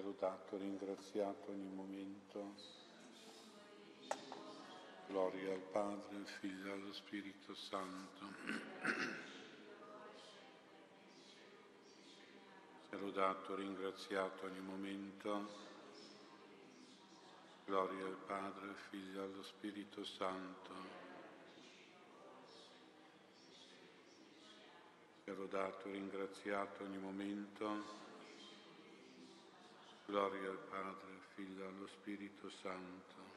lodato, ringraziato ogni momento. Gloria al Padre, al Figlio e allo Spirito Santo. Sia lodato, ringraziato ogni momento. Gloria al Padre, al Figlio e allo Spirito Santo. Sia lodato, ringraziato ogni momento. Gloria al Padre, al Figlio e allo Spirito Santo.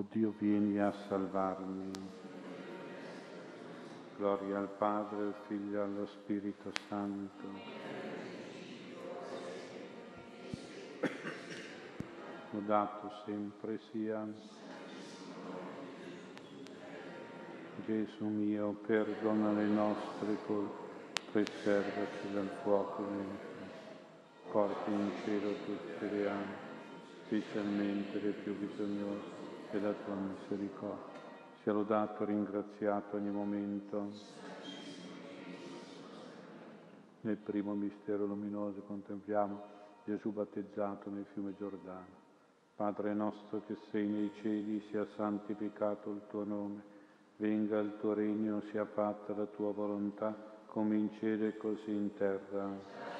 O Dio, vieni a salvarmi. Gloria al Padre, al Figlio e allo Spirito Santo. Lodato sempre sia Gesù mio, perdona le nostre colpe, preservaci dal fuoco porti in cielo tutte le anime, specialmente le più bisognose della tua misericordia. Sia lodato e ringraziato ogni momento. Nel primo mistero luminoso contempliamo Gesù battezzato nel fiume Giordano. Padre nostro che sei nei cieli, sia santificato il tuo nome, venga il tuo regno, sia fatta la tua volontà, come in cielo e così in terra.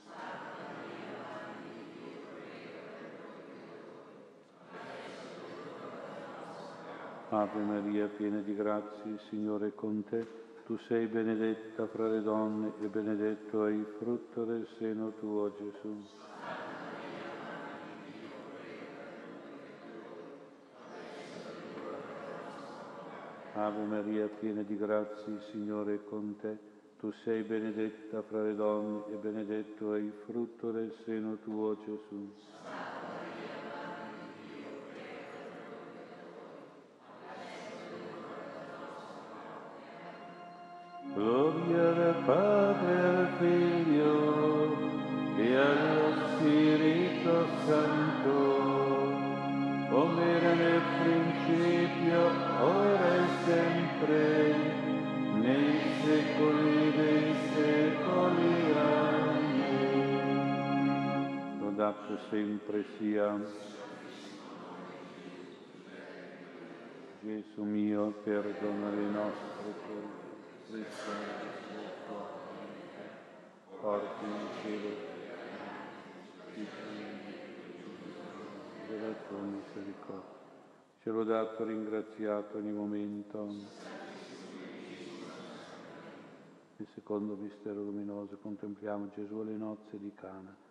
Ave Maria, piena di grazia, il Signore è con te. Tu sei benedetta fra le donne e benedetto è il frutto del seno tuo, Gesù. Ave Maria, piena di grazia, il Signore è con te. Tu sei benedetta fra le donne e benedetto è il frutto del seno tuo, Gesù. Sempre sia Gesù mio, perdona le nostre colpe porti in cielo della tua misericordia. Ce l'ho dato ringraziato ogni momento. Il secondo mistero luminoso contempliamo Gesù alle nozze di Cana.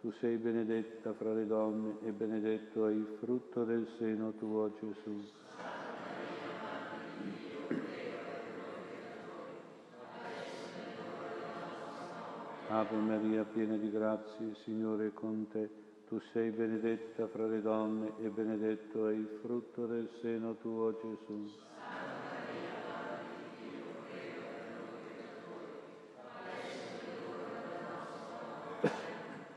Tu sei benedetta fra le donne e benedetto è il frutto del seno tuo, Gesù. Ave Maria, piena di grazia, il Signore è con te. Tu sei benedetta fra le donne e benedetto è il frutto del seno tuo, Gesù.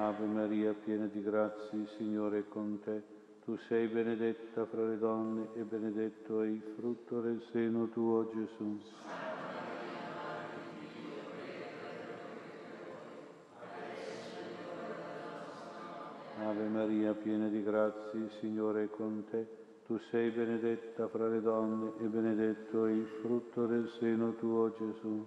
Ave Maria, piena di grazia, il Signore è con te. Tu sei benedetta fra le donne e benedetto è il frutto del seno tuo, Gesù. Ave Maria, piena di grazia, il Signore è con te. Tu sei benedetta fra le donne e benedetto è il frutto del seno tuo, Gesù.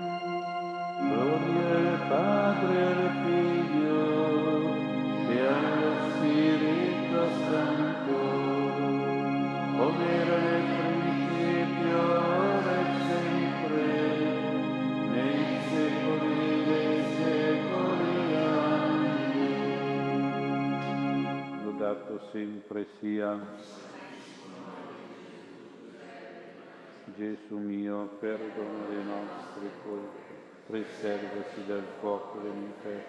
Gloria Gesù mio, perdona le nostre colpe, preservaci dal fuoco dell'inferno,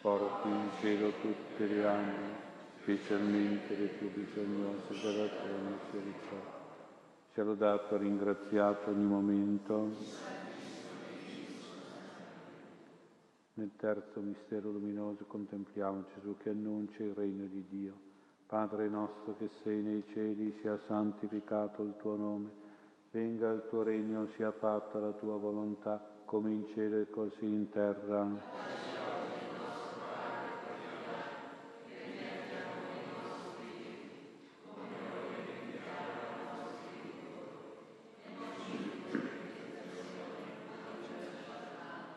porti in cielo tutte le anime, specialmente le più bisognose della tua misericordia. Sia lodato ringraziato ogni momento. Nel terzo mistero luminoso contempliamo Gesù che annuncia il regno di Dio. Padre nostro che sei nei cieli, sia santificato il tuo nome Venga il tuo regno, sia fatta la tua volontà, come in cielo e così in terra.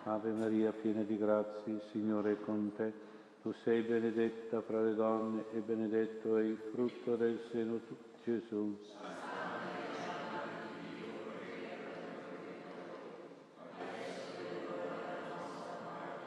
Ave Maria, piena di grazia, il Signore è con te. Tu sei benedetta fra le donne e benedetto è il frutto del seno tuo, Gesù.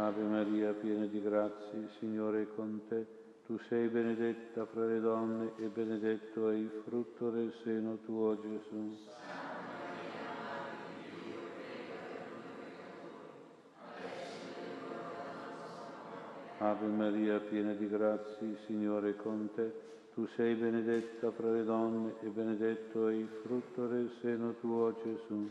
Ave Maria, piena di grazie, Signore è con te. Tu sei benedetta fra le donne e benedetto è il frutto del seno tuo, Gesù. Ave Maria, piena di grazie, Signore è con te. Tu sei benedetta fra le donne e benedetto è il frutto del seno tuo, Gesù.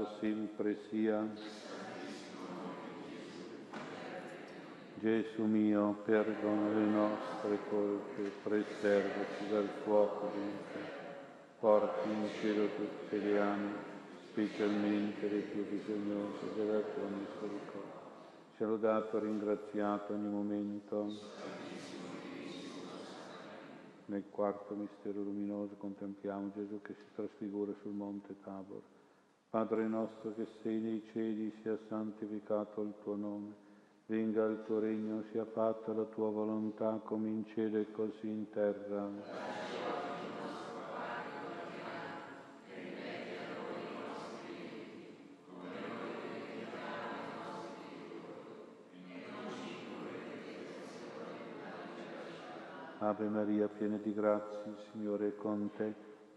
Lodato sempre sia Gesù mio, perdona le nostre colpe, preservaci dal fuoco dell'inferno, porti in cielo tutte le anime, specialmente le più bisognose della tua misericordia. Sia lodato e ringraziato ogni momento. Nel quarto mistero luminoso contempliamo Gesù che si trasfigura sul monte Tabor. Padre nostro che sei nei cieli, sia santificato il tuo nome Venga il tuo regno, sia fatta la tua volontà come in cielo e così in terra. Ave Maria, piena di grazia, il Signore è con te.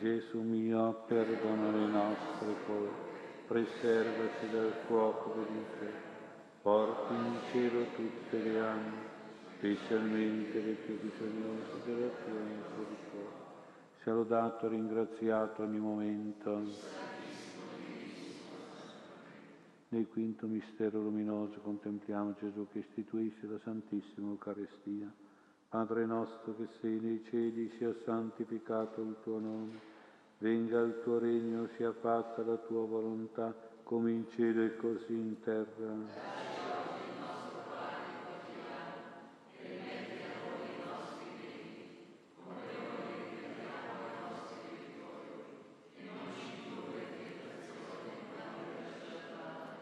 Gesù mio, perdona le nostre colpe preservaci dal fuoco dell'inferno, porti in cielo tutte le anime, specialmente le più bisognose della tua misericordia. Sia lodato e ringraziato ogni momento. Nel quinto mistero luminoso contempliamo Gesù che istituisce la Santissima Eucaristia. Padre nostro che sei nei cieli, sia santificato il tuo nome Venga il tuo regno, sia fatta la tua volontà, come in cielo e così in terra.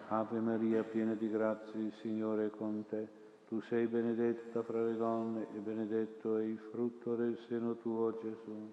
Ave Maria, piena di grazia, il Signore è con te. Tu sei benedetta fra le donne e benedetto è il frutto del seno tuo, Gesù.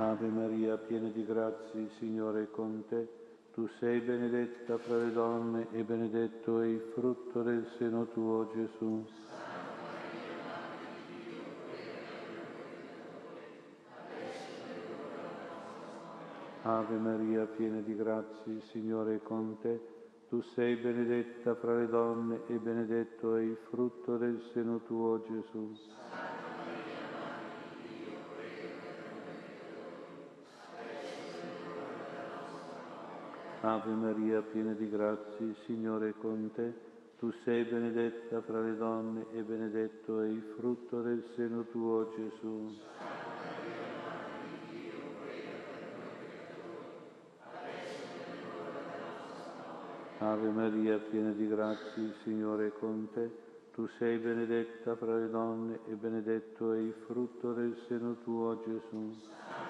Ave Maria, piena di grazia, il Signore è con te. Tu sei benedetta fra le donne e benedetto è il frutto del seno tuo, Gesù. Ave Maria, piena di grazia, il Signore è con te. Tu sei benedetta fra le donne e benedetto è il frutto del seno tuo, Gesù. Ave Maria, piena di grazia, il Signore è con te. Tu sei benedetta fra le donne e benedetto è il frutto del seno tuo, Gesù. Ave Maria, piena di grazia, il Signore è con te. Tu sei benedetta fra le donne e benedetto è il frutto del seno tuo, Gesù.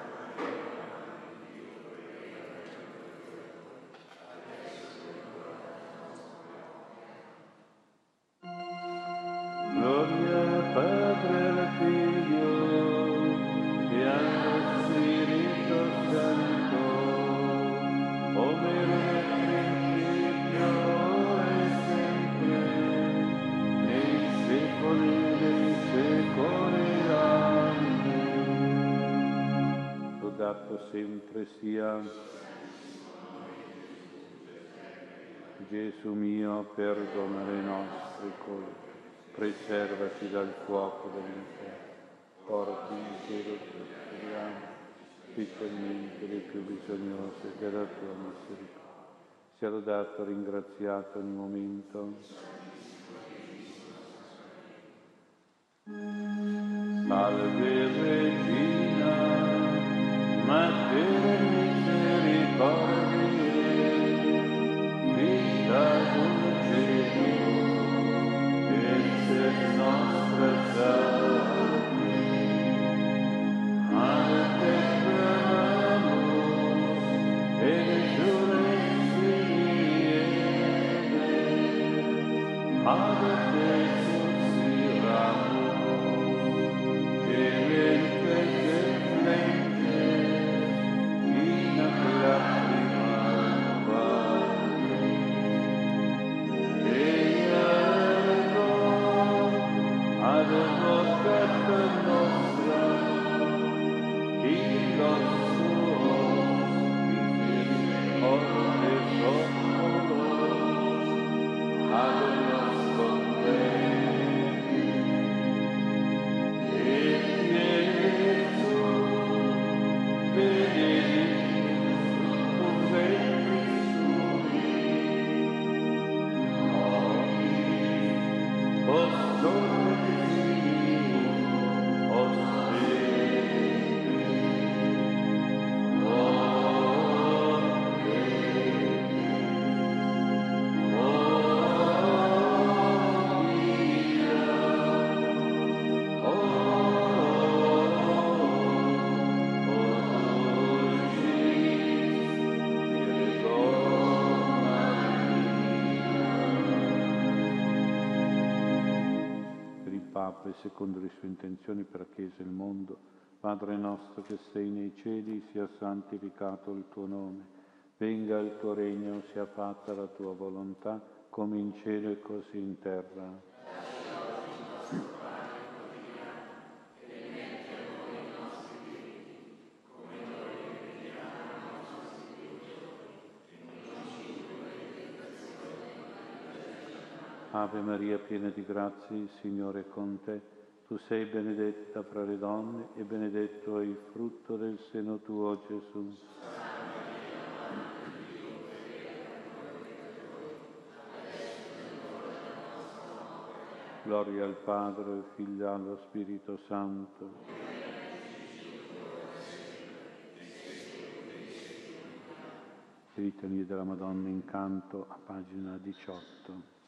Gesù mio, perdona le nostre colpe, preservaci dal fuoco dell'inferno, porti in cielo tutti gli anni, specialmente le più bisognose della tua misericordia. Sia lodato, ringraziato ogni momento. Salve Regina, Mater misericordiae, secondo le sue intenzioni per la Chiesa e il mondo. Padre nostro che sei nei cieli, sia santificato il tuo nome. Venga il tuo regno, sia fatta la tua volontà, come in cielo e così in terra. Ave Maria, piena di grazia, il Signore è con te. Tu sei benedetta fra le donne e benedetto è il frutto del seno tuo, Gesù. Gloria al Padre, al Figlio e allo Spirito Santo. Litania della Madonna in canto a pagina 18.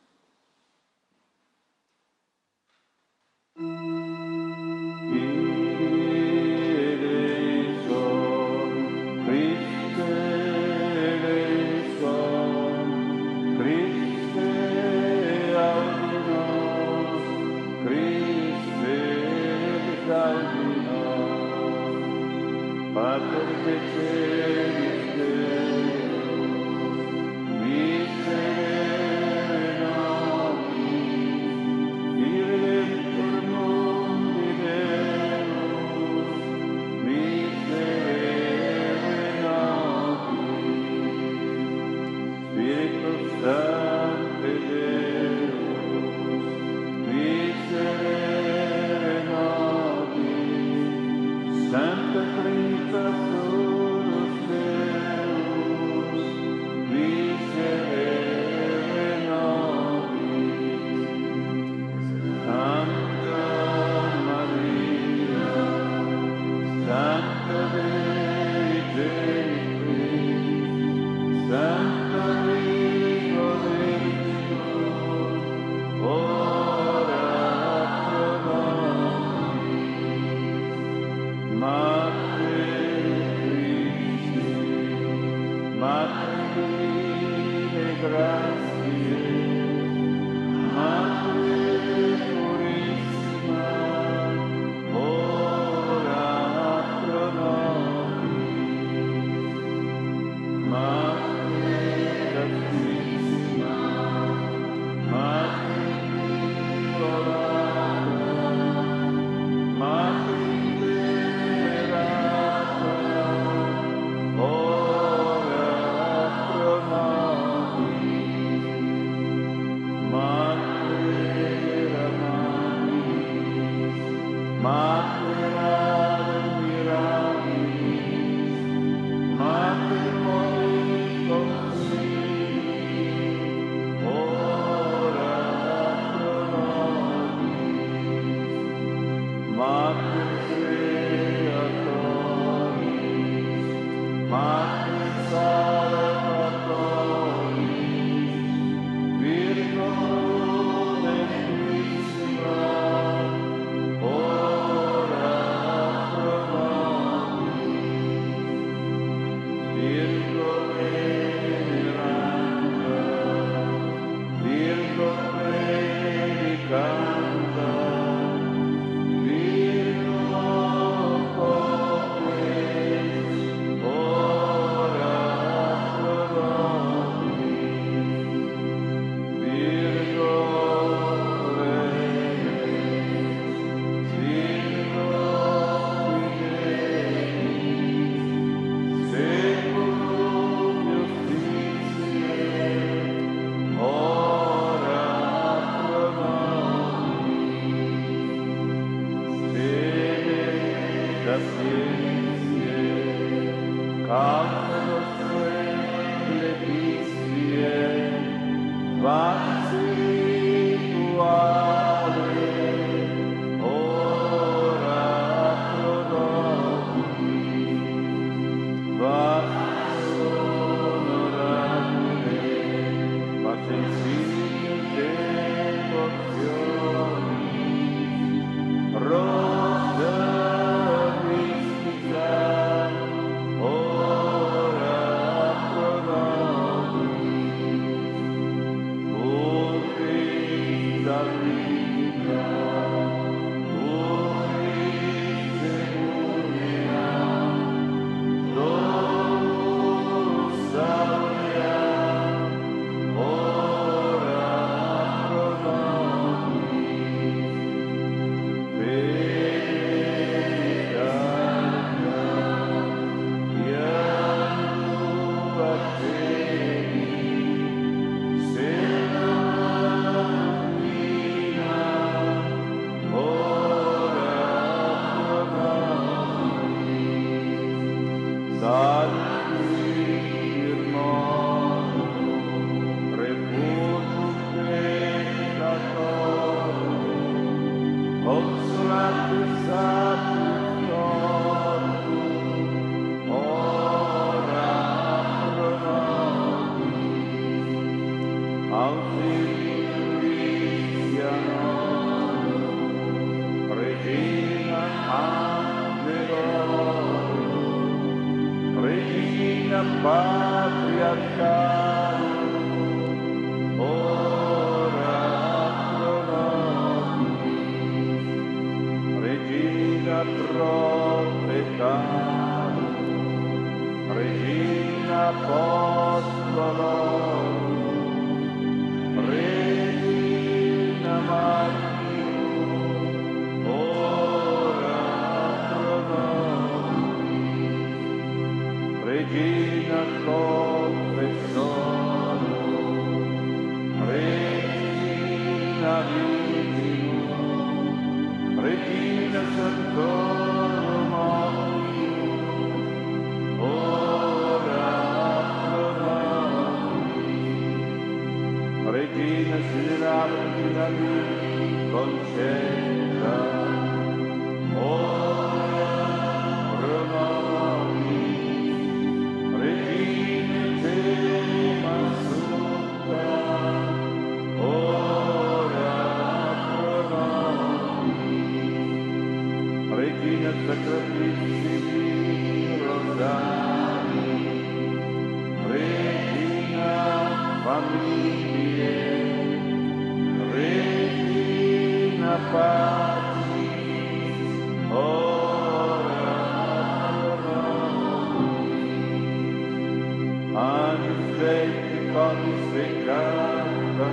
manifesti qualificata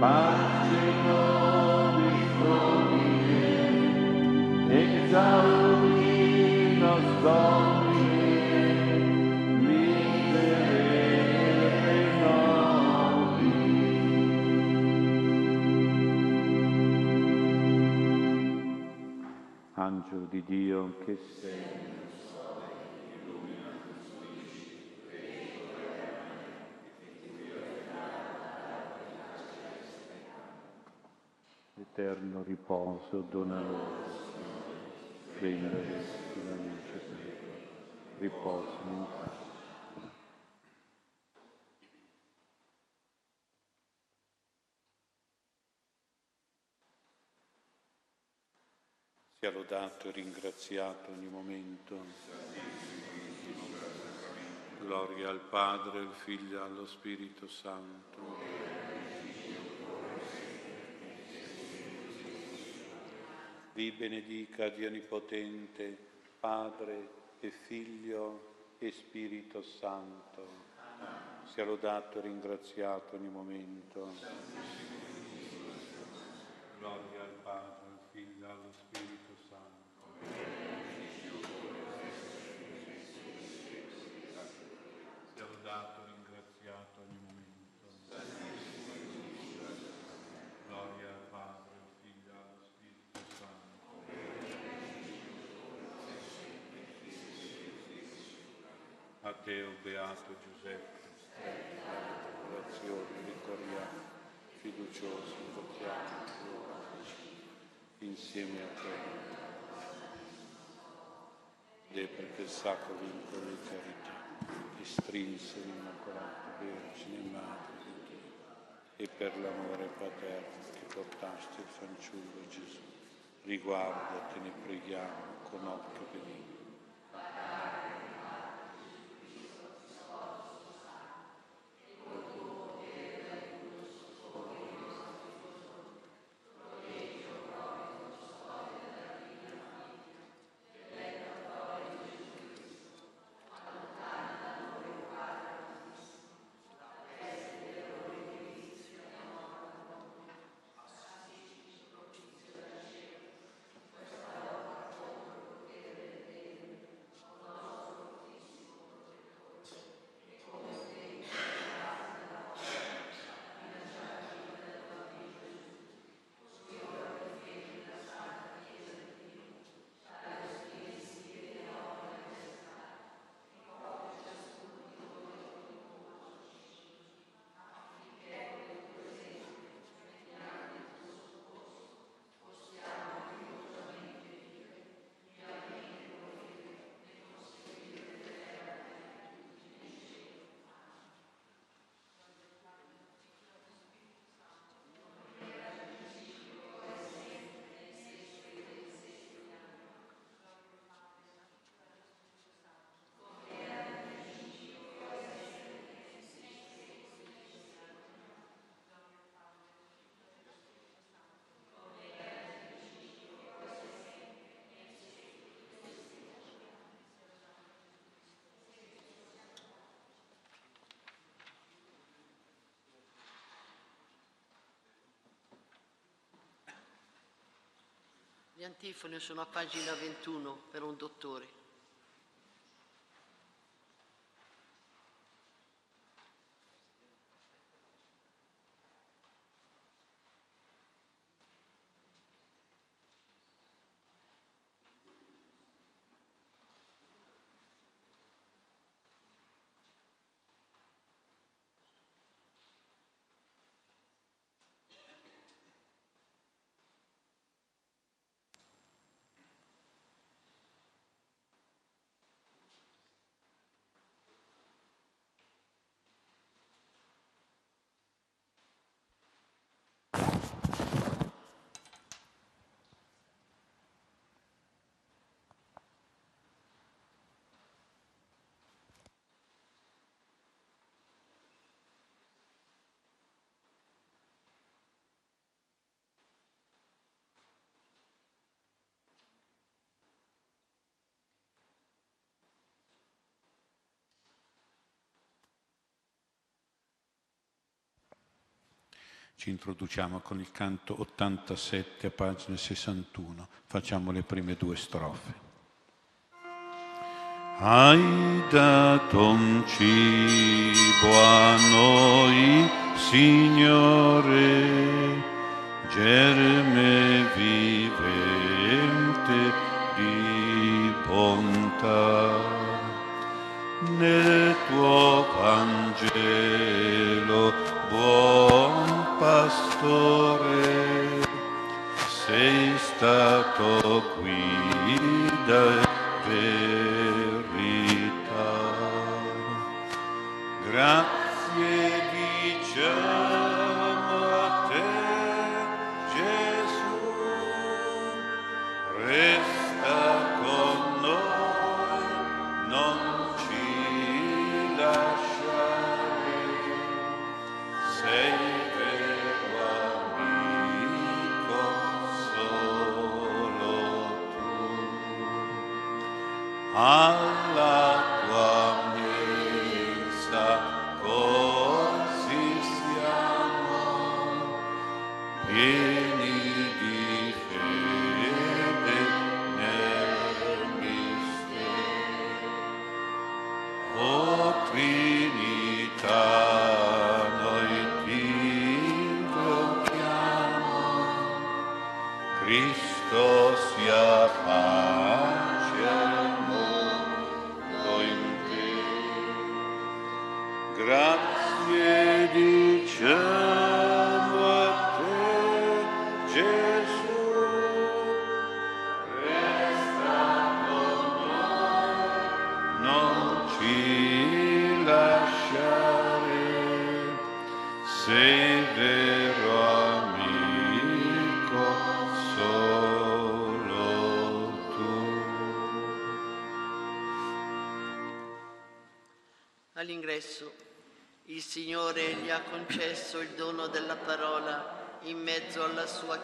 pace nobis domine exaudi nos domine miserere nobis angelo di Dio che sei. Eterno riposo dona loro. Prima la luce, riposo in pace. Sia lodato e ringraziato ogni momento. Gloria al Padre, al Figlio e allo Spirito Santo vi benedica Dio Onnipotente, Padre e Figlio e Spirito Santo. Sia lodato e ringraziato ogni momento. Gloria al Padre, al Figlio e allo Spirito Santo. Sia lodato e ringraziato ogni momento. Gloria al Padre, al Figlio e allo Spirito Santo. A te, o Beato Giuseppe, orazione, ricordiamo, fiduciosi, votiamo, insieme a te. E perché il sacro vincolo di carità ti strinse l'Immacolata Vergine Madre di Dio e per l'amore paterno che portaste il fanciullo Gesù. Riguardate, ne preghiamo con occhio benigno. Gli antifone sono a pagina 21 per un dottore. Ci introduciamo con il canto 87 a pagina 61. Facciamo le prime due strofe. Hai dato un cibo a noi, Signore, germe vivente di bontà. Nel tuo Vangelo buon pastore, sei stato guida e verità. Grazie diciamo Hallelujah.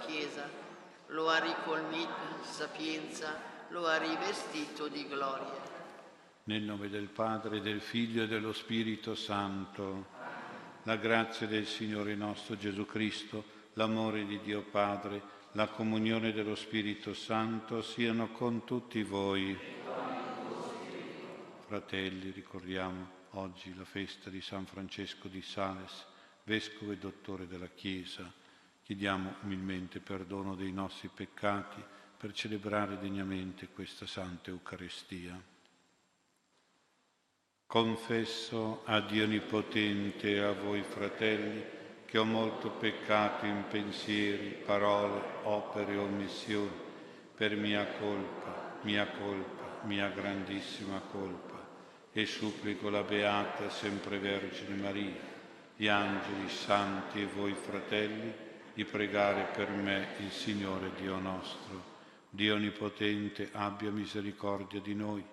Chiesa, lo ha ricolmito di sapienza, lo ha rivestito di gloria. Nel nome del Padre, del Figlio e dello Spirito Santo, la grazia del Signore nostro Gesù Cristo, l'amore di Dio Padre, la comunione dello Spirito Santo siano con tutti voi. Fratelli, ricordiamo oggi la festa di San Francesco di Sales, Vescovo e Dottore della Chiesa. Chiediamo umilmente perdono dei nostri peccati per celebrare degnamente questa Santa Eucaristia. Confesso a Dio Onnipotente e a voi fratelli che ho molto peccato in pensieri, parole, opere e omissioni, per mia colpa, mia colpa, mia grandissima colpa, e supplico la Beata sempre Vergine Maria, gli angeli, santi e voi fratelli, di pregare per me il Signore Dio nostro. Dio Onnipotente abbia misericordia di noi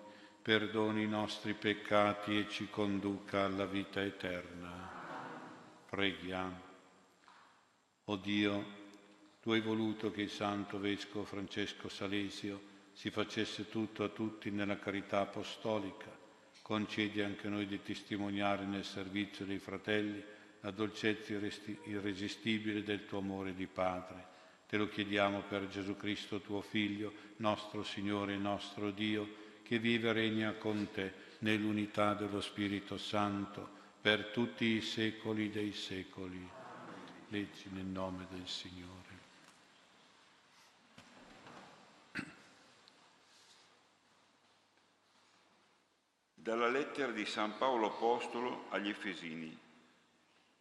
perdoni i nostri peccati e ci conduca alla vita eterna. Preghiamo. O Dio, tu hai voluto che il Santo Vescovo Francesco Salesio si facesse tutto a tutti nella carità apostolica. Concedi anche noi di testimoniare nel servizio dei fratelli la dolcezza irresistibile del tuo amore di Padre. Te lo chiediamo per Gesù Cristo, tuo Figlio, nostro Signore e nostro Dio, che vive e regna con te nell'unità dello Spirito Santo per tutti i secoli dei secoli. Leggi nel nome del Signore. Dalla lettera di San Paolo Apostolo agli Efesini.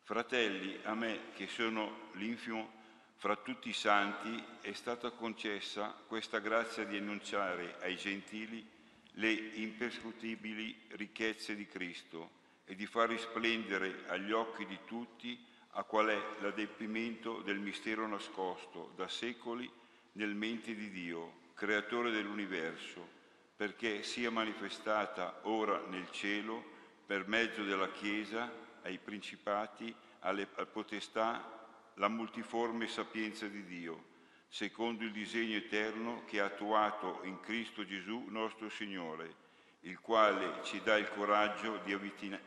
Fratelli, a me che sono l'infimo fra tutti i santi è stata concessa questa grazia di annunciare ai gentili le imperscrutibili ricchezze di Cristo e di far risplendere agli occhi di tutti a qual è l'adempimento del mistero nascosto da secoli nel mente di Dio, creatore dell'universo, perché sia manifestata ora nel cielo per mezzo della Chiesa ai principati, alle potestà, la multiforme sapienza di Dio, secondo il disegno eterno che ha attuato in Cristo Gesù nostro Signore, il quale ci dà il coraggio di, avvitina-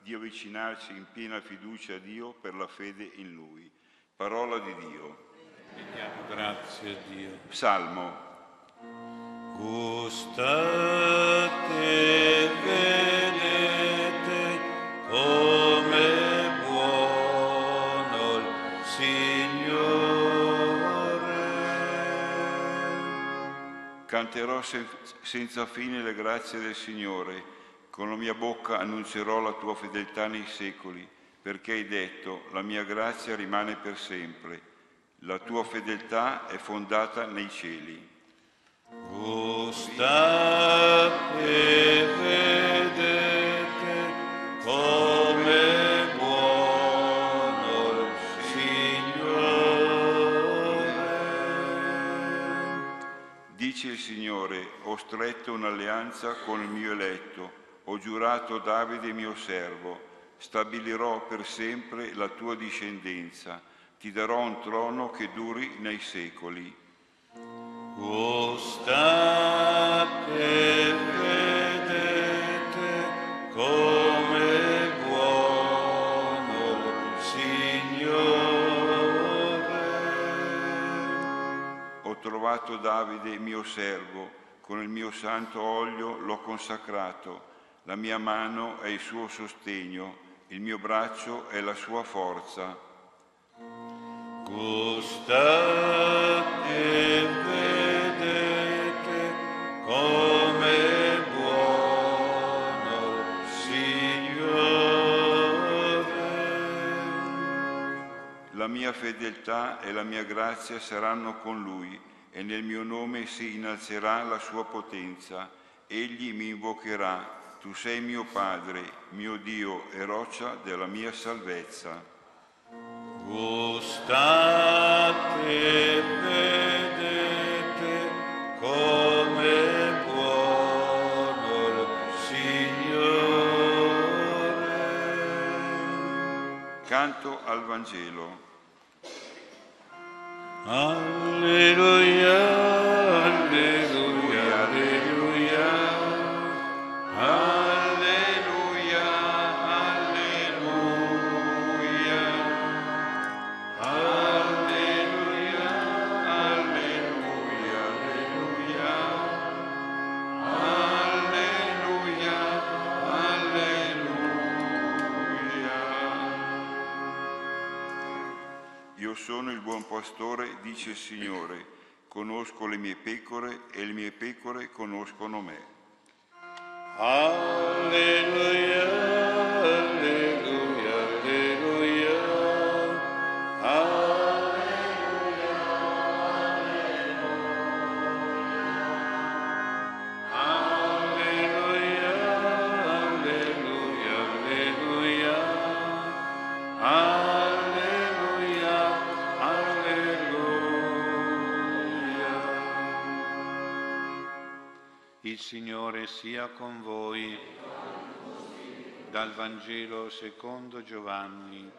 di avvicinarsi in piena fiducia a Dio per la fede in Lui. Parola di Dio. Diamo grazie a Dio. Salmo. Gustate, Canterò se- senza fine le grazie del Signore, con la mia bocca annuncerò la tua fedeltà nei secoli, perché hai detto, la mia grazia rimane per sempre, la tua fedeltà è fondata nei cieli. Gustate, Dice il Signore, ho stretto un'alleanza con il mio eletto, ho giurato a Davide mio servo, stabilirò per sempre la tua discendenza, ti darò un trono che duri nei secoli. Gustate, vedete provato Davide mio servo, con il mio santo olio l'ho consacrato, la mia mano è il suo sostegno, il mio braccio è la sua forza. Gustate e vedete come buono Signore. La mia fedeltà e la mia grazia saranno con lui e nel mio nome si innalzerà la sua potenza. Egli mi invocherà, tu sei mio Padre, mio Dio e roccia della mia salvezza. Gustate e vedete come buono il Signore. Canto al Vangelo. Alleluia, dice il Signore, conosco le mie pecore e le mie pecore conoscono me. Alleluia, Signore sia con voi. Dal Vangelo secondo Giovanni.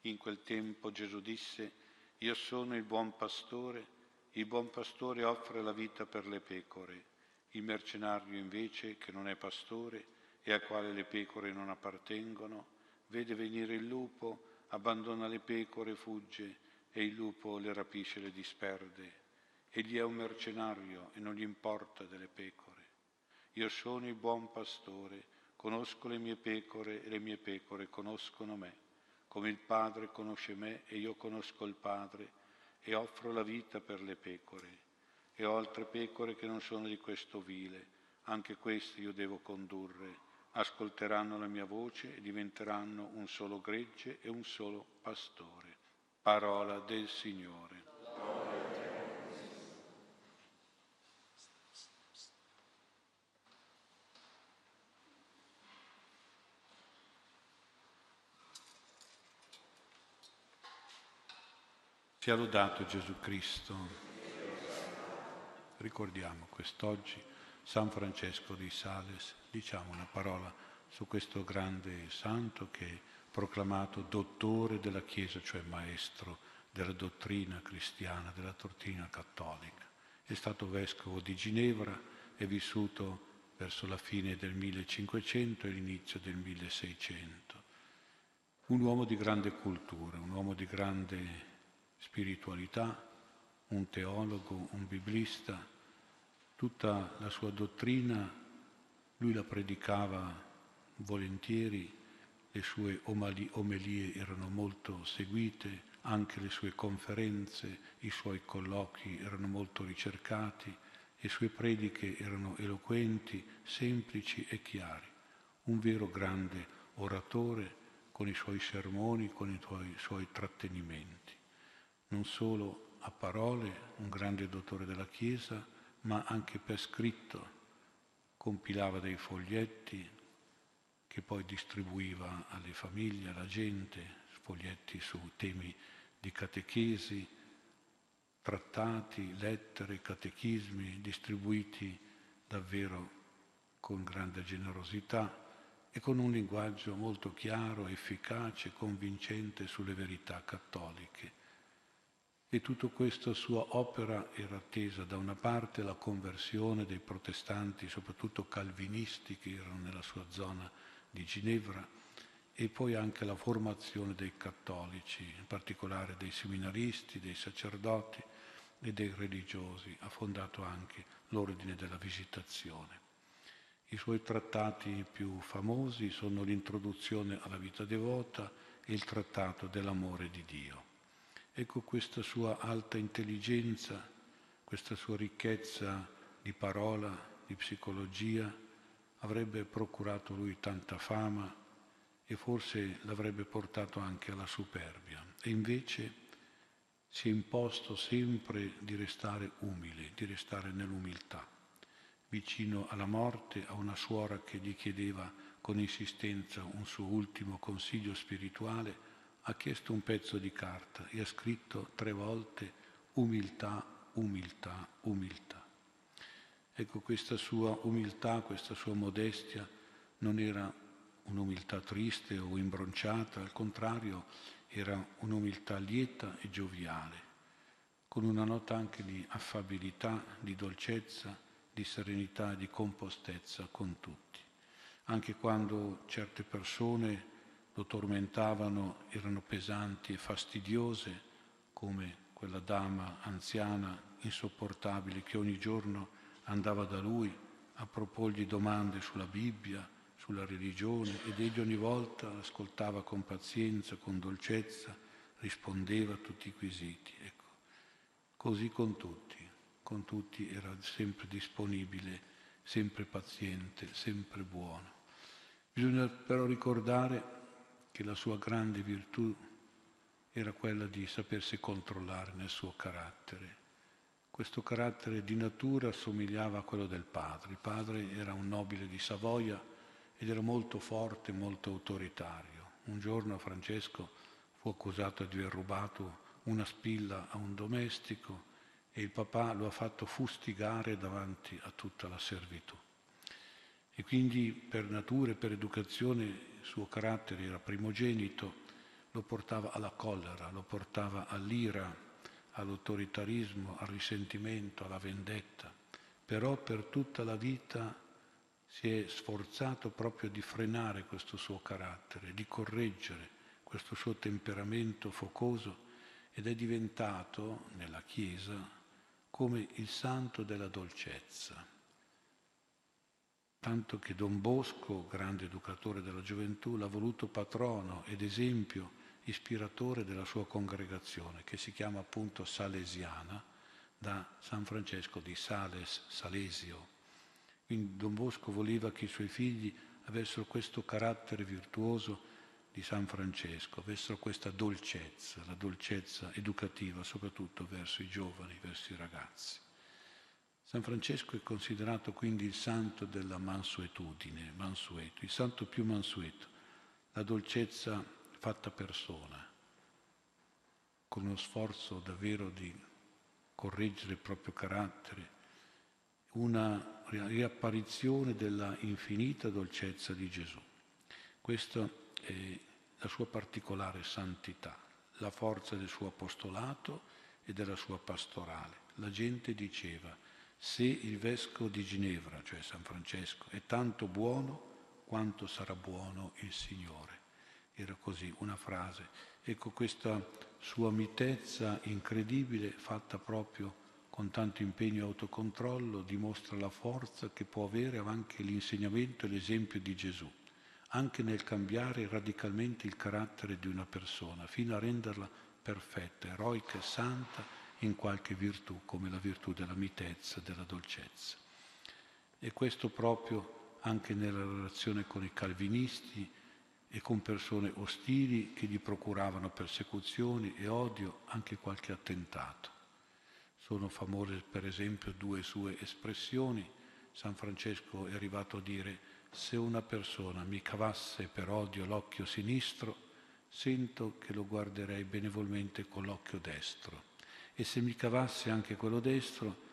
In quel tempo Gesù disse, Io sono il buon pastore, il buon pastore offre la vita per le pecore. Il mercenario invece, che non è pastore e al quale le pecore non appartengono, vede venire il lupo, abbandona le pecore fugge, e il lupo le rapisce e le disperde. Egli è un mercenario e non gli importa delle pecore. Io sono il buon pastore, conosco le mie pecore e le mie pecore conoscono me, come il Padre conosce me e io conosco il Padre e offro la vita per le pecore. E ho altre pecore che non sono di questo vile, anche queste io devo condurre. Ascolteranno la mia voce e diventeranno un solo gregge e un solo pastore. Parola del Signore. Sia lodato Gesù Cristo. Ricordiamo quest'oggi San Francesco di Sales, diciamo una parola su questo grande santo che è proclamato dottore della Chiesa, cioè maestro della dottrina cristiana, della dottrina cattolica. È stato vescovo di Ginevra, è vissuto verso la fine del 1500 e l'inizio del 1600. Un uomo di grande cultura, un uomo di grande spiritualità, un teologo, un biblista, tutta la sua dottrina, lui la predicava volentieri, le sue omelie erano molto seguite, anche le sue conferenze, i suoi colloqui erano molto ricercati, le sue prediche erano eloquenti, semplici e chiari. Un vero grande oratore con i suoi sermoni, con i suoi, trattenimenti non solo a parole, un grande dottore della Chiesa, ma anche per scritto. Compilava dei foglietti che poi distribuiva alle famiglie, alla gente, foglietti su temi di catechesi, trattati, lettere, catechismi, distribuiti davvero con grande generosità e con un linguaggio molto chiaro, efficace, convincente sulle verità cattoliche E tutta questa sua opera era attesa da una parte la conversione dei protestanti, soprattutto calvinisti che erano nella sua zona di Ginevra, e poi anche la formazione dei cattolici, in particolare dei seminaristi, dei sacerdoti e dei religiosi. Ha fondato anche l'ordine della visitazione. I suoi trattati più famosi sono l'introduzione alla vita devota e il trattato dell'amore di Dio. Ecco questa sua alta intelligenza, questa sua ricchezza di parola, di psicologia, avrebbe procurato lui tanta fama e forse l'avrebbe portato anche alla superbia. E invece si è imposto sempre di restare umile, di restare nell'umiltà, vicino alla morte, a una suora che gli chiedeva con insistenza un suo ultimo consiglio spirituale, ha chiesto un pezzo di carta e ha scritto tre volte umiltà, umiltà, umiltà. Ecco, questa sua umiltà, questa sua modestia non era un'umiltà triste o imbronciata, al contrario era un'umiltà lieta e gioviale, con una nota anche di affabilità, di dolcezza, di serenità, di compostezza con tutti. Anche quando certe persone lo tormentavano erano pesanti e fastidiose, come quella dama anziana, insopportabile, che ogni giorno andava da lui a proporgli domande sulla Bibbia, sulla religione ed egli ogni volta ascoltava con pazienza, con dolcezza, rispondeva a tutti i quesiti. Ecco. Così con tutti, con tutti era sempre disponibile, sempre paziente, sempre buono. Bisogna però ricordare che la sua grande virtù era quella di sapersi controllare nel suo carattere. Questo carattere di natura assomigliava a quello del padre. Il padre era un nobile di Savoia ed era molto forte, molto autoritario. Un giorno Francesco fu accusato di aver rubato una spilla a un domestico e il papà lo ha fatto fustigare davanti a tutta la servitù. E quindi per natura e per educazione suo carattere era primogenito, lo portava alla collera, lo portava all'ira, all'autoritarismo, al risentimento, alla vendetta. Però per tutta la vita si è sforzato proprio di frenare questo suo carattere, di correggere questo suo temperamento focoso ed è diventato nella Chiesa come il santo della dolcezza tanto che Don Bosco, grande educatore della gioventù, l'ha voluto patrono ed esempio ispiratore della sua congregazione, che si chiama appunto Salesiana, da San Francesco di Sales, Salesio. Quindi Don Bosco voleva che i suoi figli avessero questo carattere virtuoso di San Francesco, avessero questa dolcezza, la dolcezza educativa soprattutto verso i giovani, verso i ragazzi. San Francesco è considerato quindi il santo della mansuetudine, mansueto, il santo più mansueto, la dolcezza fatta persona, con uno sforzo davvero di correggere il proprio carattere, una riapparizione della infinita dolcezza di Gesù. Questa è la sua particolare santità, la forza del suo apostolato e della sua pastorale. La gente diceva, se il vescovo di Ginevra, cioè San Francesco, è tanto buono quanto sarà buono il Signore. Era così una frase. Ecco questa sua mitezza incredibile, fatta proprio con tanto impegno e autocontrollo, dimostra la forza che può avere anche l'insegnamento e l'esempio di Gesù, anche nel cambiare radicalmente il carattere di una persona, fino a renderla perfetta, eroica e santa in qualche virtù, come la virtù della mitezza, della dolcezza. E questo proprio anche nella relazione con i calvinisti e con persone ostili che gli procuravano persecuzioni e odio, anche qualche attentato. Sono famose per esempio due sue espressioni. San Francesco è arrivato a dire se una persona mi cavasse per odio l'occhio sinistro, sento che lo guarderei benevolmente con l'occhio destro e se mi cavasse anche quello destro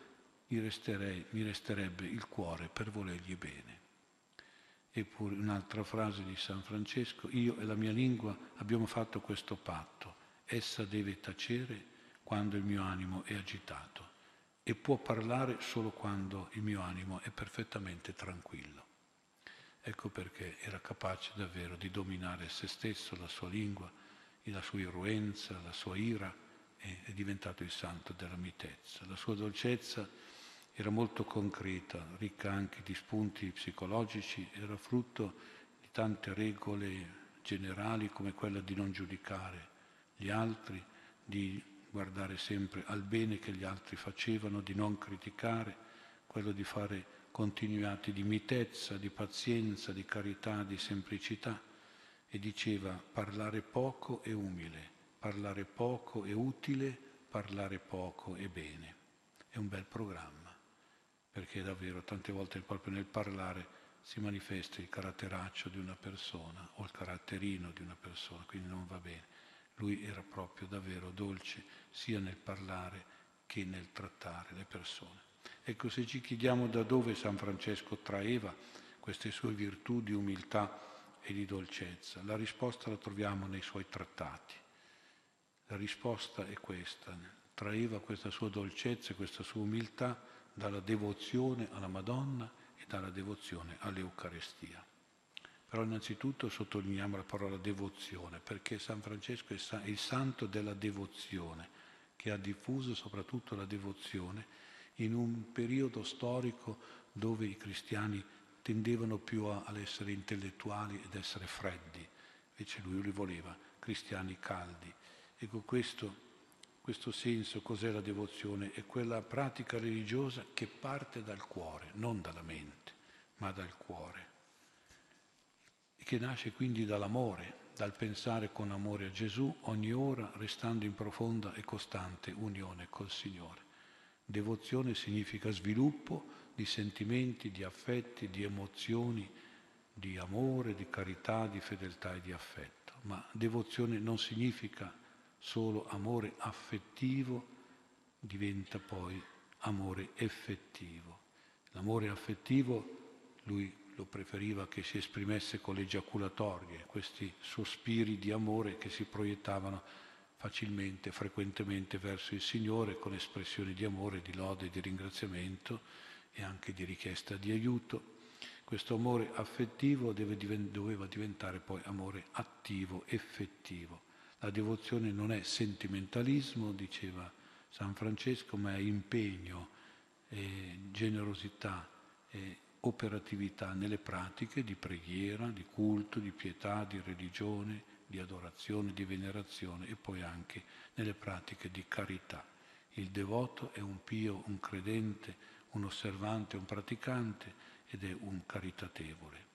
mi, resterei, mi resterebbe il cuore per volergli bene. Eppure un'altra frase di San Francesco, io e la mia lingua abbiamo fatto questo patto, essa deve tacere, quando il mio animo è agitato e può parlare solo quando il mio animo è perfettamente tranquillo. Ecco perché era capace davvero di dominare se stesso, la sua lingua, la sua irruenza, la sua ira, è diventato il santo della mitezza. La sua dolcezza era molto concreta, ricca anche di spunti psicologici, era frutto di tante regole generali come quella di non giudicare gli altri, di guardare sempre al bene che gli altri facevano, di non criticare, quello di fare continui atti di mitezza, di pazienza, di carità, di semplicità. E diceva parlare poco e umile, parlare poco e utile, parlare poco e bene. È un bel programma, perché davvero tante volte proprio nel parlare si manifesta il caratteraccio di una persona o il caratterino di una persona, quindi non va bene. Lui era proprio davvero dolce sia nel parlare che nel trattare le persone. Ecco, se ci chiediamo da dove San Francesco traeva queste sue virtù di umiltà e di dolcezza, la risposta la troviamo nei suoi trattati. La risposta è questa, traeva questa sua dolcezza e questa sua umiltà dalla devozione alla Madonna e dalla devozione all'Eucarestia. Però innanzitutto sottolineiamo la parola devozione, perché San Francesco è il santo della devozione, che ha diffuso soprattutto la devozione in un periodo storico dove i cristiani tendevano più all'essere intellettuali ed essere freddi, invece lui li voleva cristiani caldi. Ecco questo, questo senso, cos'è la devozione? È quella pratica religiosa che parte dal cuore, non dalla mente, ma dal cuore che nasce quindi dall'amore, dal pensare con amore a Gesù ogni ora, restando in profonda e costante unione col Signore. Devozione significa sviluppo di sentimenti, di affetti, di emozioni, di amore, di carità, di fedeltà e di affetto. Ma devozione non significa solo amore affettivo, diventa poi amore effettivo. L'amore affettivo, lui lo preferiva che si esprimesse con le giaculatorie, questi sospiri di amore che si proiettavano facilmente, frequentemente verso il Signore con espressioni di amore, di lode, di ringraziamento e anche di richiesta di aiuto. Questo amore affettivo deve, doveva diventare poi amore attivo, effettivo. La devozione non è sentimentalismo, diceva San Francesco, ma è impegno, è generosità, è operatività nelle pratiche di preghiera, di culto, di pietà, di religione, di adorazione, di venerazione e poi anche nelle pratiche di carità. Il devoto è un pio, un credente, un osservante, un praticante ed è un caritatevole.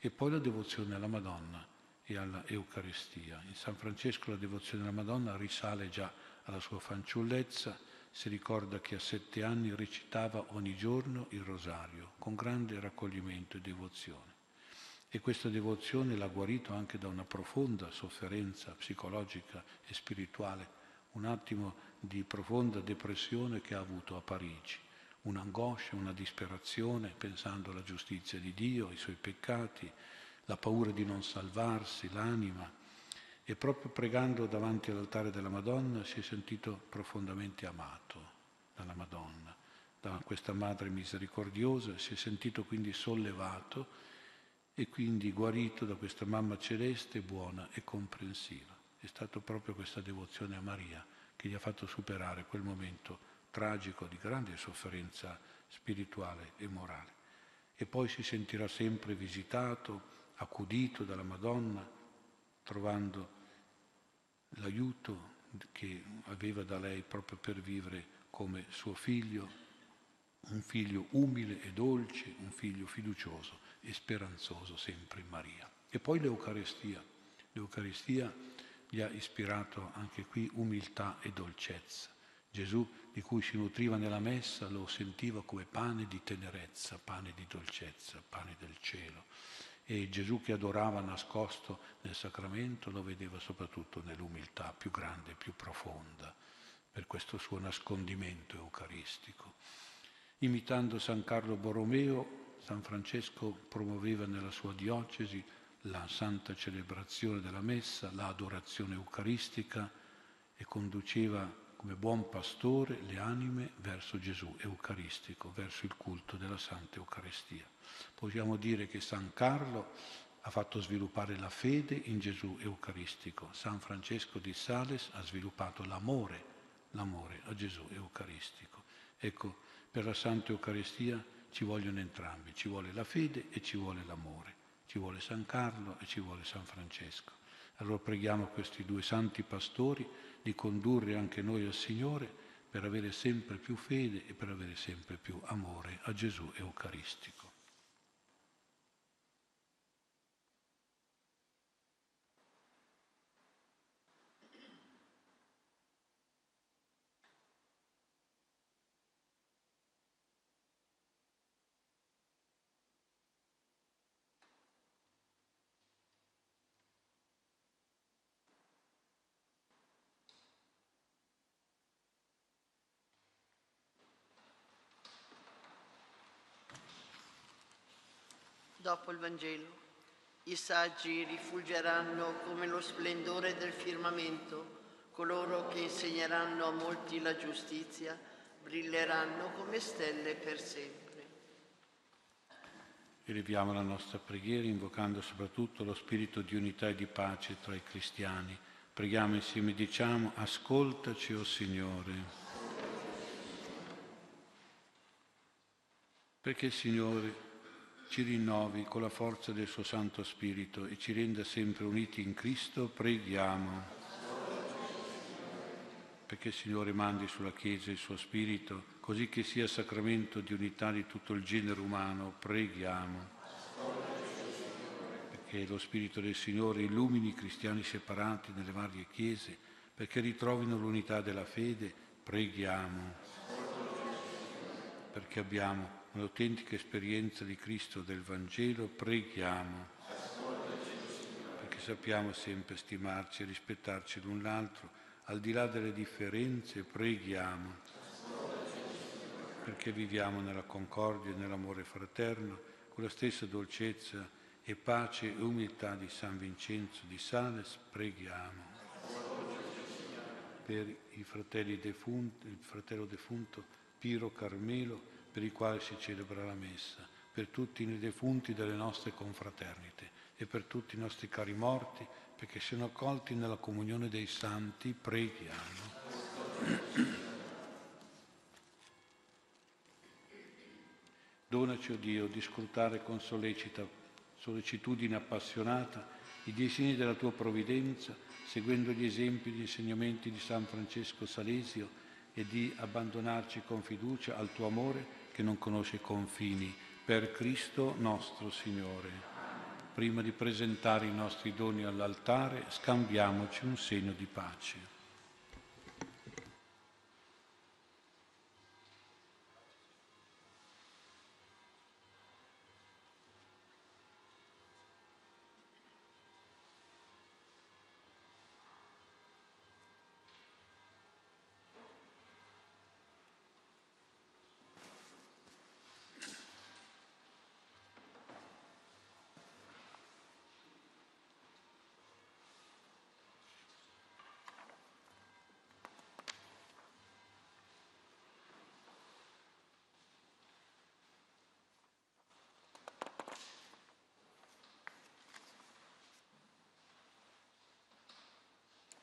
E poi la devozione alla Madonna e alla Eucaristia. In San Francesco la devozione alla Madonna risale già alla sua fanciullezza, si ricorda che a sette anni recitava ogni giorno il rosario con grande raccoglimento e devozione. E questa devozione l'ha guarito anche da una profonda sofferenza psicologica e spirituale, un attimo di profonda depressione che ha avuto a Parigi, un'angoscia, una disperazione pensando alla giustizia di Dio, ai suoi peccati, la paura di non salvarsi, l'anima e proprio pregando davanti all'altare della Madonna si è sentito profondamente amato dalla Madonna, da questa Madre misericordiosa, si è sentito quindi sollevato e quindi guarito da questa Mamma celeste, buona e comprensiva. È stata proprio questa devozione a Maria che gli ha fatto superare quel momento tragico di grande sofferenza spirituale e morale. E poi si sentirà sempre visitato, accudito dalla Madonna, trovando l'aiuto che aveva da lei proprio per vivere come suo figlio, un figlio umile e dolce, un figlio fiducioso e speranzoso sempre in Maria. E poi l'Eucaristia. L'Eucaristia gli ha ispirato anche qui umiltà e dolcezza. Gesù di cui si nutriva nella messa lo sentiva come pane di tenerezza, pane di dolcezza, pane del cielo e Gesù che adorava nascosto nel sacramento lo vedeva soprattutto nell'umiltà più grande, più profonda, per questo suo nascondimento eucaristico. Imitando San Carlo Borromeo, San Francesco promuoveva nella sua diocesi la santa celebrazione della messa, l'adorazione eucaristica e conduceva come buon pastore le anime verso Gesù eucaristico, verso il culto della Santa Eucaristia. Possiamo dire che San Carlo ha fatto sviluppare la fede in Gesù eucaristico, San Francesco di Sales ha sviluppato l'amore, l'amore a Gesù eucaristico. Ecco, per la Santa Eucaristia ci vogliono entrambi, ci vuole la fede e ci vuole l'amore, ci vuole San Carlo e ci vuole San Francesco. Allora preghiamo questi due santi pastori di condurre anche noi al Signore per avere sempre più fede e per avere sempre più amore a Gesù Eucaristico. Dopo il Vangelo, i saggi rifulgeranno come lo splendore del firmamento, coloro che insegneranno a molti la giustizia brilleranno come stelle per sempre. Eleviamo la nostra preghiera invocando soprattutto lo spirito di unità e di pace tra i cristiani. Preghiamo insieme, diciamo, ascoltaci, o oh Signore. Perché Signore ci rinnovi con la forza del suo Santo Spirito e ci renda sempre uniti in Cristo, preghiamo. Perché il Signore mandi sulla Chiesa il suo Spirito, così che sia sacramento di unità di tutto il genere umano, preghiamo. Perché lo Spirito del Signore illumini i cristiani separati nelle varie Chiese, perché ritrovino l'unità della fede, preghiamo. Perché abbiamo un'autentica esperienza di Cristo del Vangelo, preghiamo perché sappiamo sempre stimarci e rispettarci l'un l'altro, al di là delle differenze, preghiamo perché viviamo nella concordia e nell'amore fraterno, con la stessa dolcezza e pace e umiltà di San Vincenzo di Sales, preghiamo. Per i fratelli defunti, il fratello defunto Piro Carmelo, per i quali si celebra la messa, per tutti i defunti delle nostre confraternite e per tutti i nostri cari morti, perché siano accolti nella comunione dei santi, preghiamo. Donaci, o oh Dio, di scrutare con sollecita, sollecitudine appassionata i disegni della tua provvidenza, seguendo gli esempi e gli insegnamenti di San Francesco Salesio e di abbandonarci con fiducia al tuo amore che non conosce confini, per Cristo nostro Signore. Prima di presentare i nostri doni all'altare, scambiamoci un segno di pace.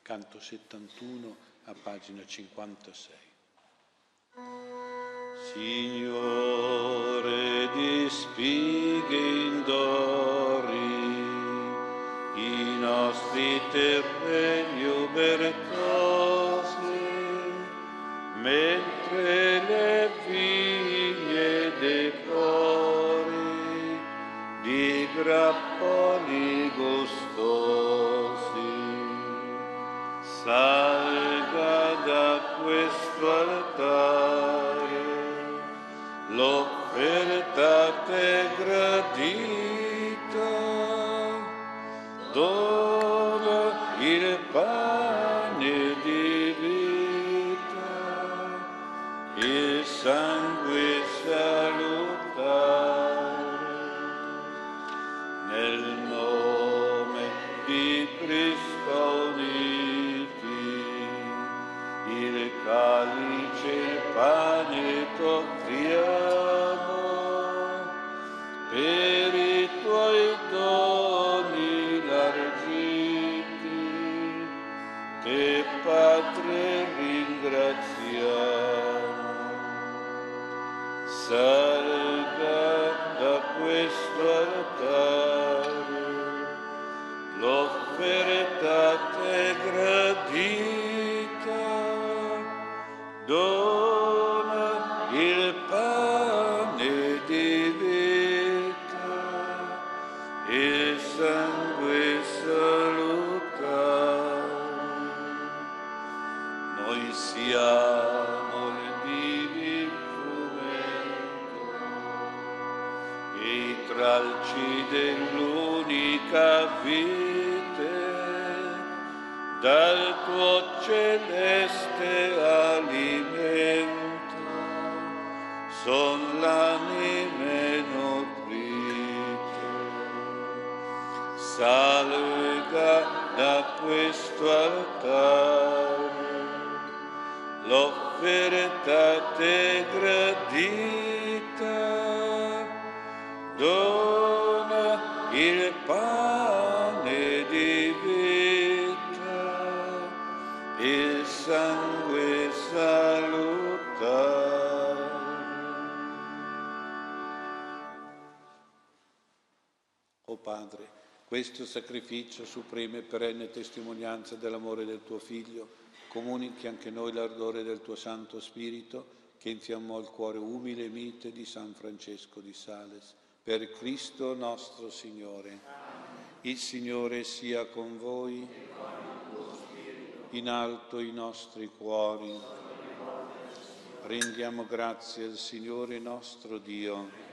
Canto 71 a pagina 56. Signore di spighe indori, i nostri terreni ubertosi, mentre sacrificio supremo e perenne testimonianza dell'amore del tuo Figlio, comunichi anche noi l'ardore del tuo Santo Spirito, che infiammò il cuore umile e mite di San Francesco di Sales. Per Cristo nostro Signore. Il Signore sia con voi. In alto i nostri cuori. Rendiamo grazie al Signore nostro Dio.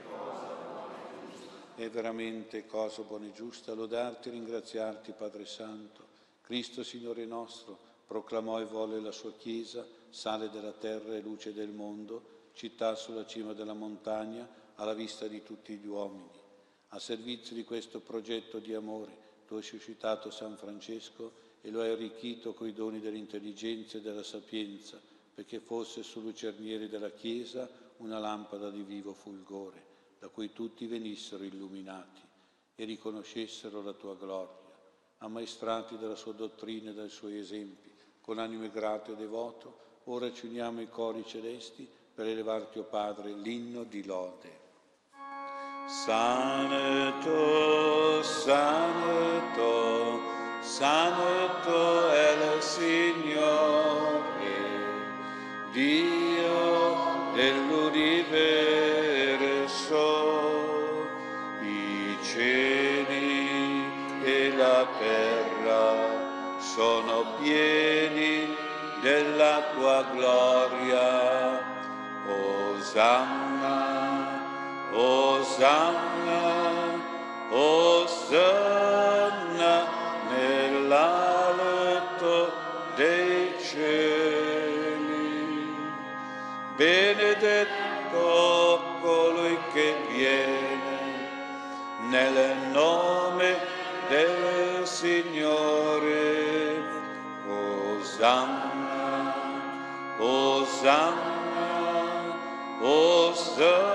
È veramente cosa buona e giusta lodarti e ringraziarti, Padre Santo. Cristo, Signore nostro, proclamò e volle la sua Chiesa, sale della terra e luce del mondo, città sulla cima della montagna, alla vista di tutti gli uomini. A servizio di questo progetto di amore, tu hai suscitato San Francesco e lo hai arricchito coi doni dell'intelligenza e della sapienza, perché fosse su lucernieri della Chiesa una lampada di vivo fulgore da cui tutti venissero illuminati e riconoscessero la tua gloria. Ammaestrati dalla sua dottrina e dai suoi esempi, con anime grato e devoto, ora ci uniamo ai cori celesti per elevarti, o Padre, l'inno di lode. Santo, santo, santo è il Signore, Dio dell'universo, terra sono pieni della tua gloria. Osanna, Osanna, Osanna nell'alto dei cieli. Benedetto colui che viene nel nome Osanna, Osanna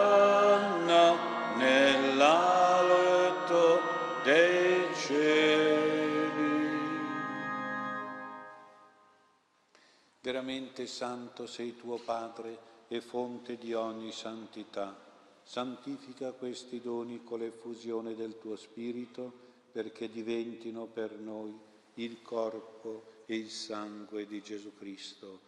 nell'alto dei cieli. Veramente santo sei tuo Padre e fonte di ogni santità. Santifica questi doni con l'effusione del tuo Spirito perché diventino per noi il corpo e il sangue di Gesù Cristo,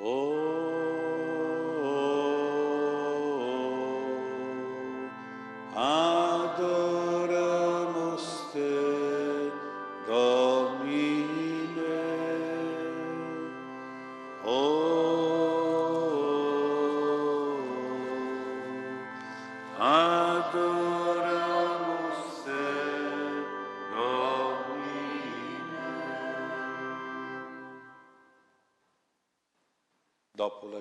Oh,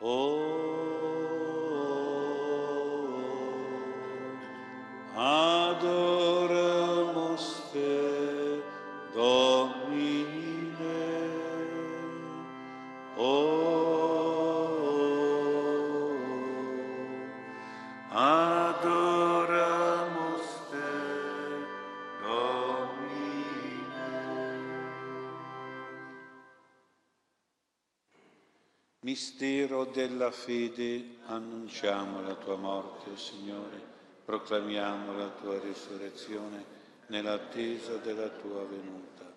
Mistero della fede, annunciamo la tua morte, o Signore, proclamiamo la tua risurrezione nell'attesa della tua venuta.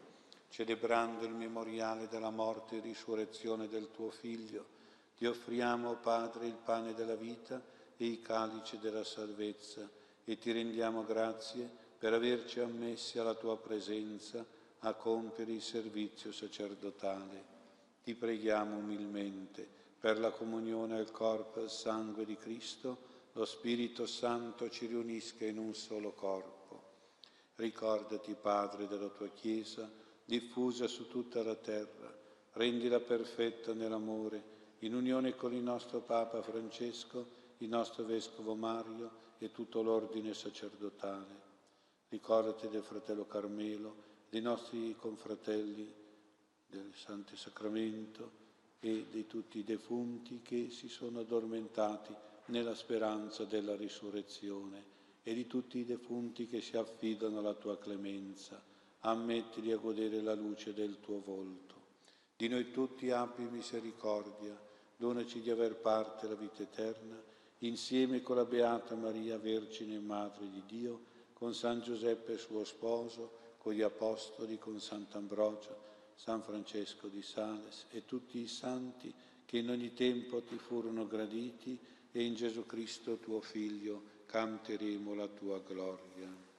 Celebrando il memoriale della morte e risurrezione del tuo Figlio, ti offriamo, Padre, il pane della vita e i calici della salvezza e ti rendiamo grazie per averci ammessi alla tua presenza a compiere il servizio sacerdotale ti preghiamo umilmente per la comunione al corpo e al sangue di Cristo, lo Spirito Santo ci riunisca in un solo corpo. Ricordati, Padre, della tua Chiesa, diffusa su tutta la terra, rendila perfetta nell'amore, in unione con il nostro Papa Francesco, il nostro Vescovo Mario e tutto l'ordine sacerdotale. Ricordati del fratello Carmelo, dei nostri confratelli, del Santo Sacramento e di tutti i defunti che si sono addormentati nella speranza della risurrezione e di tutti i defunti che si affidano alla tua clemenza. Ammettili a godere la luce del tuo volto. Di noi tutti abbi misericordia, donaci di aver parte la vita eterna, insieme con la Beata Maria, Vergine e Madre di Dio, con San Giuseppe suo sposo, con gli Apostoli, con Sant'Ambrogio, San Francesco di Sales e tutti i santi che in ogni tempo ti furono graditi e in Gesù Cristo tuo Figlio canteremo la tua gloria.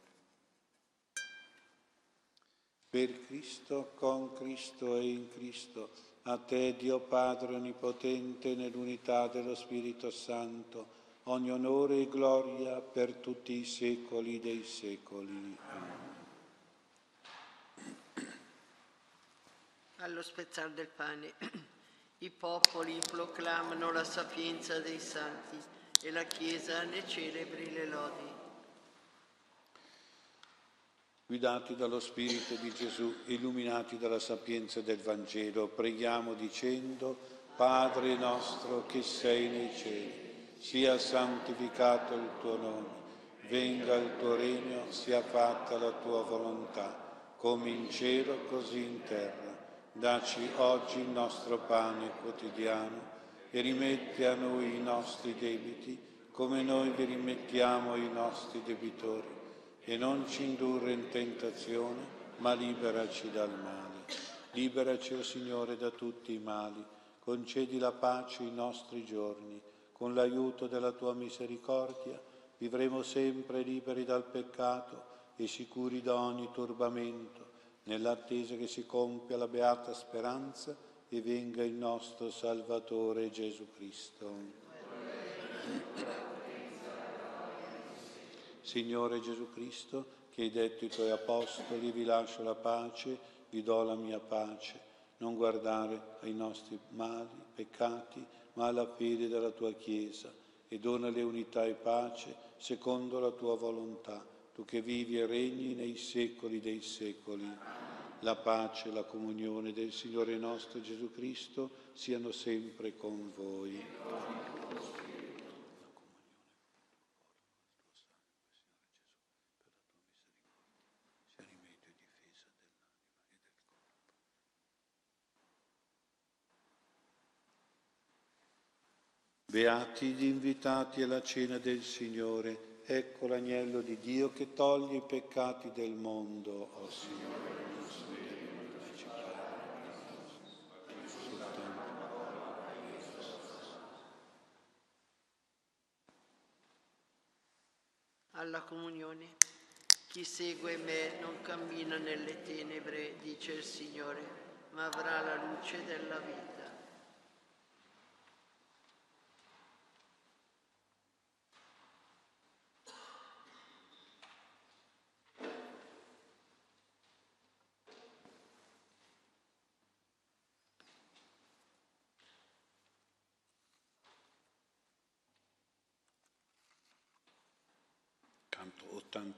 Per Cristo, con Cristo e in Cristo, a te Dio Padre Onnipotente, nell'unità dello Spirito Santo, ogni onore e gloria per tutti i secoli dei secoli. Amen. Allo spezzar del pane. I popoli proclamano la sapienza dei santi e la Chiesa ne celebri le lodi. Guidati dallo Spirito di Gesù, illuminati dalla sapienza del Vangelo, preghiamo dicendo, Padre nostro che sei nei cieli, sia santificato il tuo nome, venga il tuo regno, sia fatta la tua volontà, come in cielo così in terra. Daci oggi il nostro pane quotidiano e rimetti a noi i nostri debiti come noi vi rimettiamo ai nostri debitori. E non ci indurre in tentazione, ma liberaci dal male. Liberaci, o oh Signore, da tutti i mali, concedi la pace ai nostri giorni, con l'aiuto della tua misericordia vivremo sempre liberi dal peccato e sicuri da ogni turbamento nell'attesa che si compia la beata speranza e venga il nostro Salvatore Gesù Cristo. Signore Gesù Cristo, che hai detto ai tuoi apostoli, vi lascio la pace, vi do la mia pace, non guardare ai nostri mali, peccati, ma alla fede della tua Chiesa e donale unità e pace secondo la tua volontà tu che vivi e regni nei secoli dei secoli. La pace e la comunione del Signore nostro Gesù Cristo siano sempre con voi. Beati gli invitati alla cena del Signore Ecco l'agnello di Dio che toglie i peccati del mondo, o oh Signore. Alla comunione. Chi segue me non cammina nelle tenebre, dice il Signore, ma avrà la luce della vita.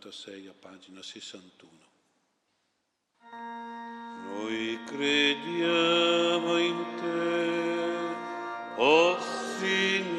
86 a pagina 61. Noi crediamo in te, oh Signore,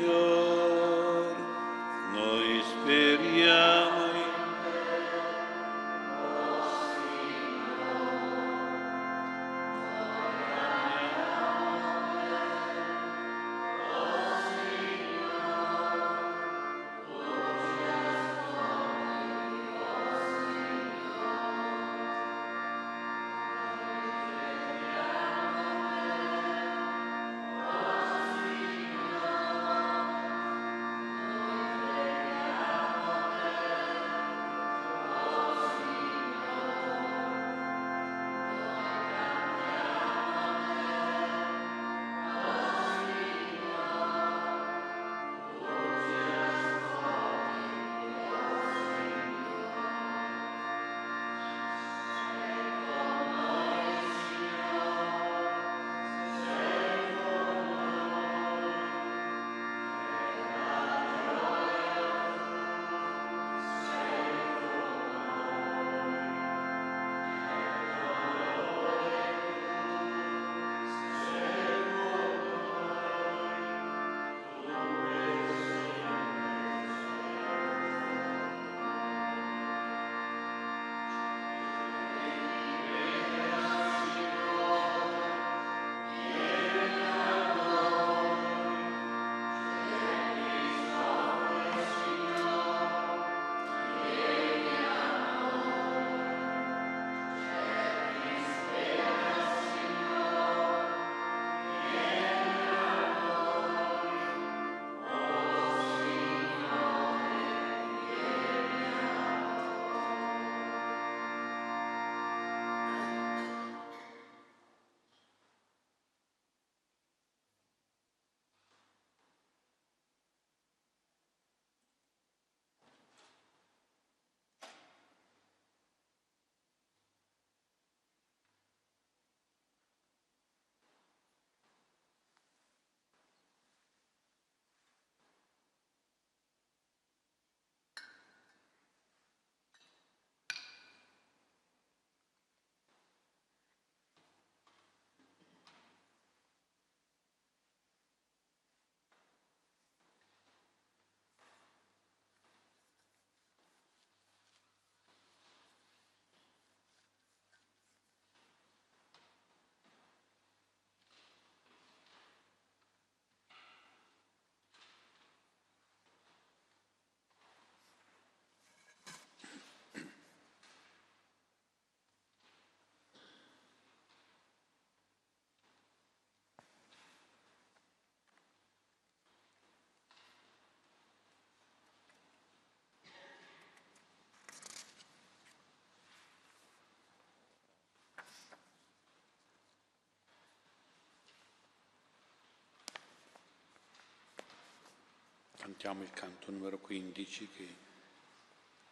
cantiamo il canto numero 15 che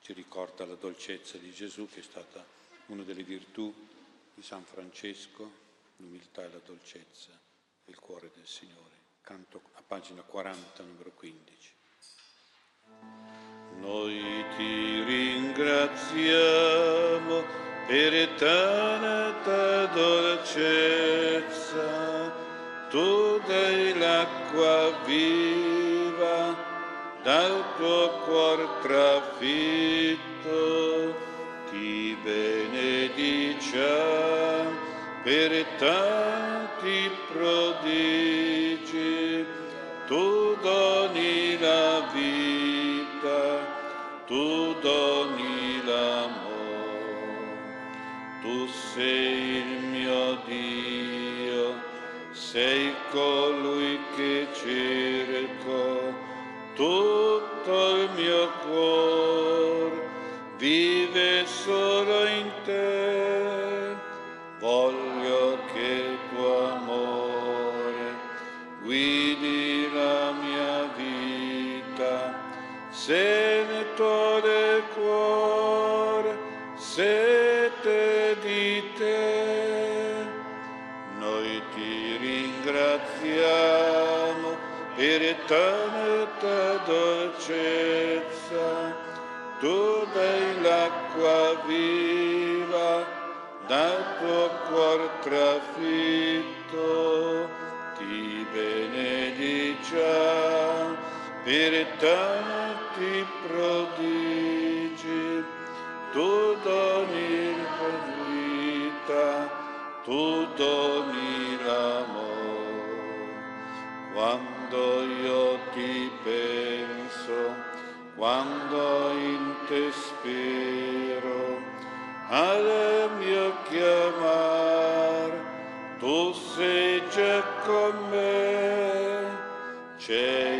ci ricorda la dolcezza di Gesù che è stata una delle virtù di San Francesco, l'umiltà e la dolcezza del cuore del Signore. Canto a pagina 40, numero 15. Noi ti ringraziamo per tanta dolcezza, tu dai l'acqua viva dal tuo cuor trafitto ti benediciamo per tanti prodigi, tu doni la vita, tu doni l'amore, tu sei il mio Dio, sei colui che cerco tutto il mio cuore vive solo in te. Dolcezza. Tu dai l'acqua viva dal tuo cuor trafitto. Ti benediciamo per tanti prodigi. Tu doni la vita, tu doni l'amore. Quando io ti penso, quando in te spero, al mio chiamar, tu sei già con me, c'è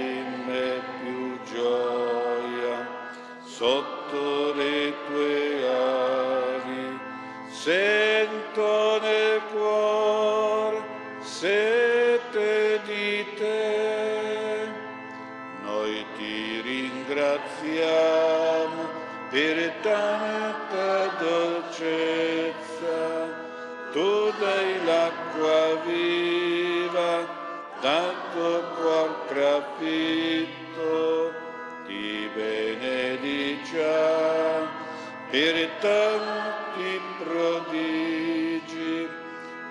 trafitto, ti benediciamo per tanti prodigi,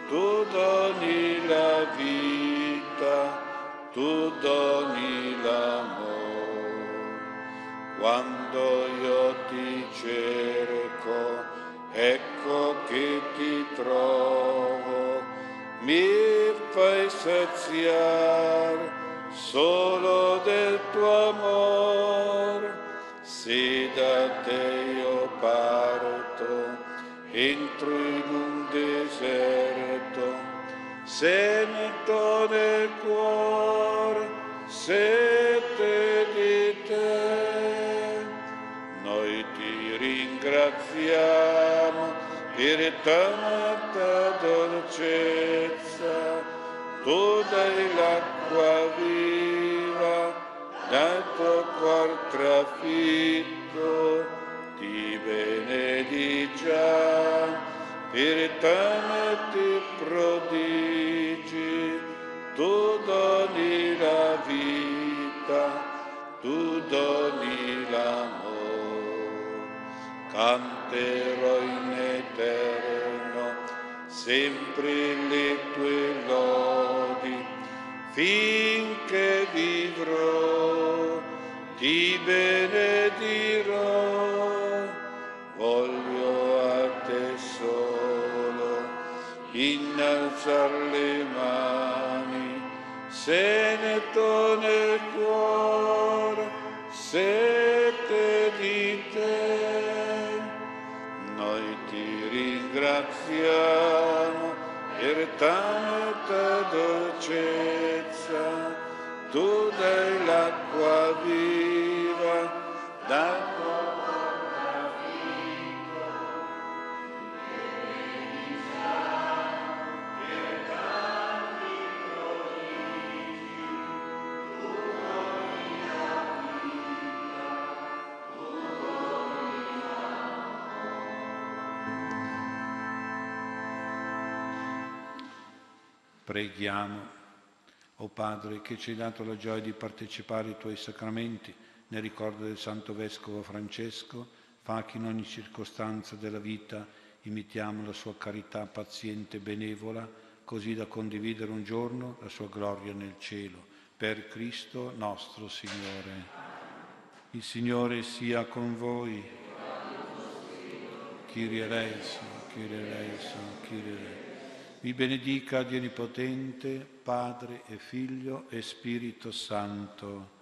tu doni la vita, tu doni l'amore. Quando io ti cerco, ecco che ti trovo, mi fai saziare solo del tuo amore. Se da te io parto, entro in un deserto, sento nel cuore sete di te. Noi ti ringraziamo per tanta dolcezza, tu dai l'acqua dal cuor trafitto, ti benediciamo per tanti prodigi, tu doni la vita, tu doni l'amore. Canterò in eterno sempre le tue lodi, finché benedirò, voglio a te solo innalzar le mani, sento nel cuore sete di te. Noi ti ringraziamo per tanta dolcezza, tu dai l'acqua Preghiamo. O Padre, che ci hai dato la gioia di partecipare ai tuoi sacramenti nel ricordo del Santo Vescovo Francesco, fa che in ogni circostanza della vita imitiamo la sua carità paziente e benevola, così da condividere un giorno la sua gloria nel cielo. Per Cristo nostro Signore. Il Signore sia con voi. Kyrie eleison, Kyrie eleison, Kyrie eleison vi benedica Dio Onnipotente, Padre e Figlio e Spirito Santo.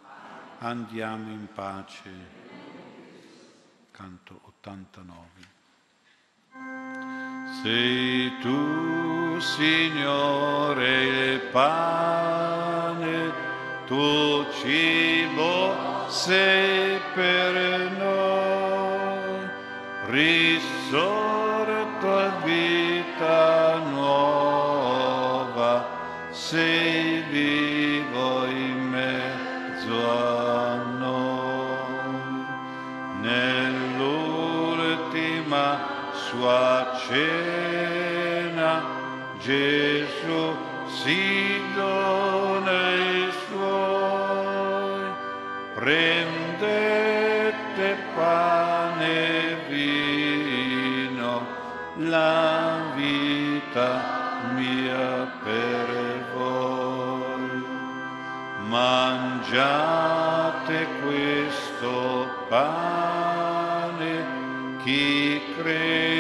Andiamo in pace. Canto 89. Sei tu, Signore, il pane, tu cibo sei per noi. Gesù si dona ai suoi, prendete pane e vino, la vita mia per voi. Mangiate questo pane, chi crede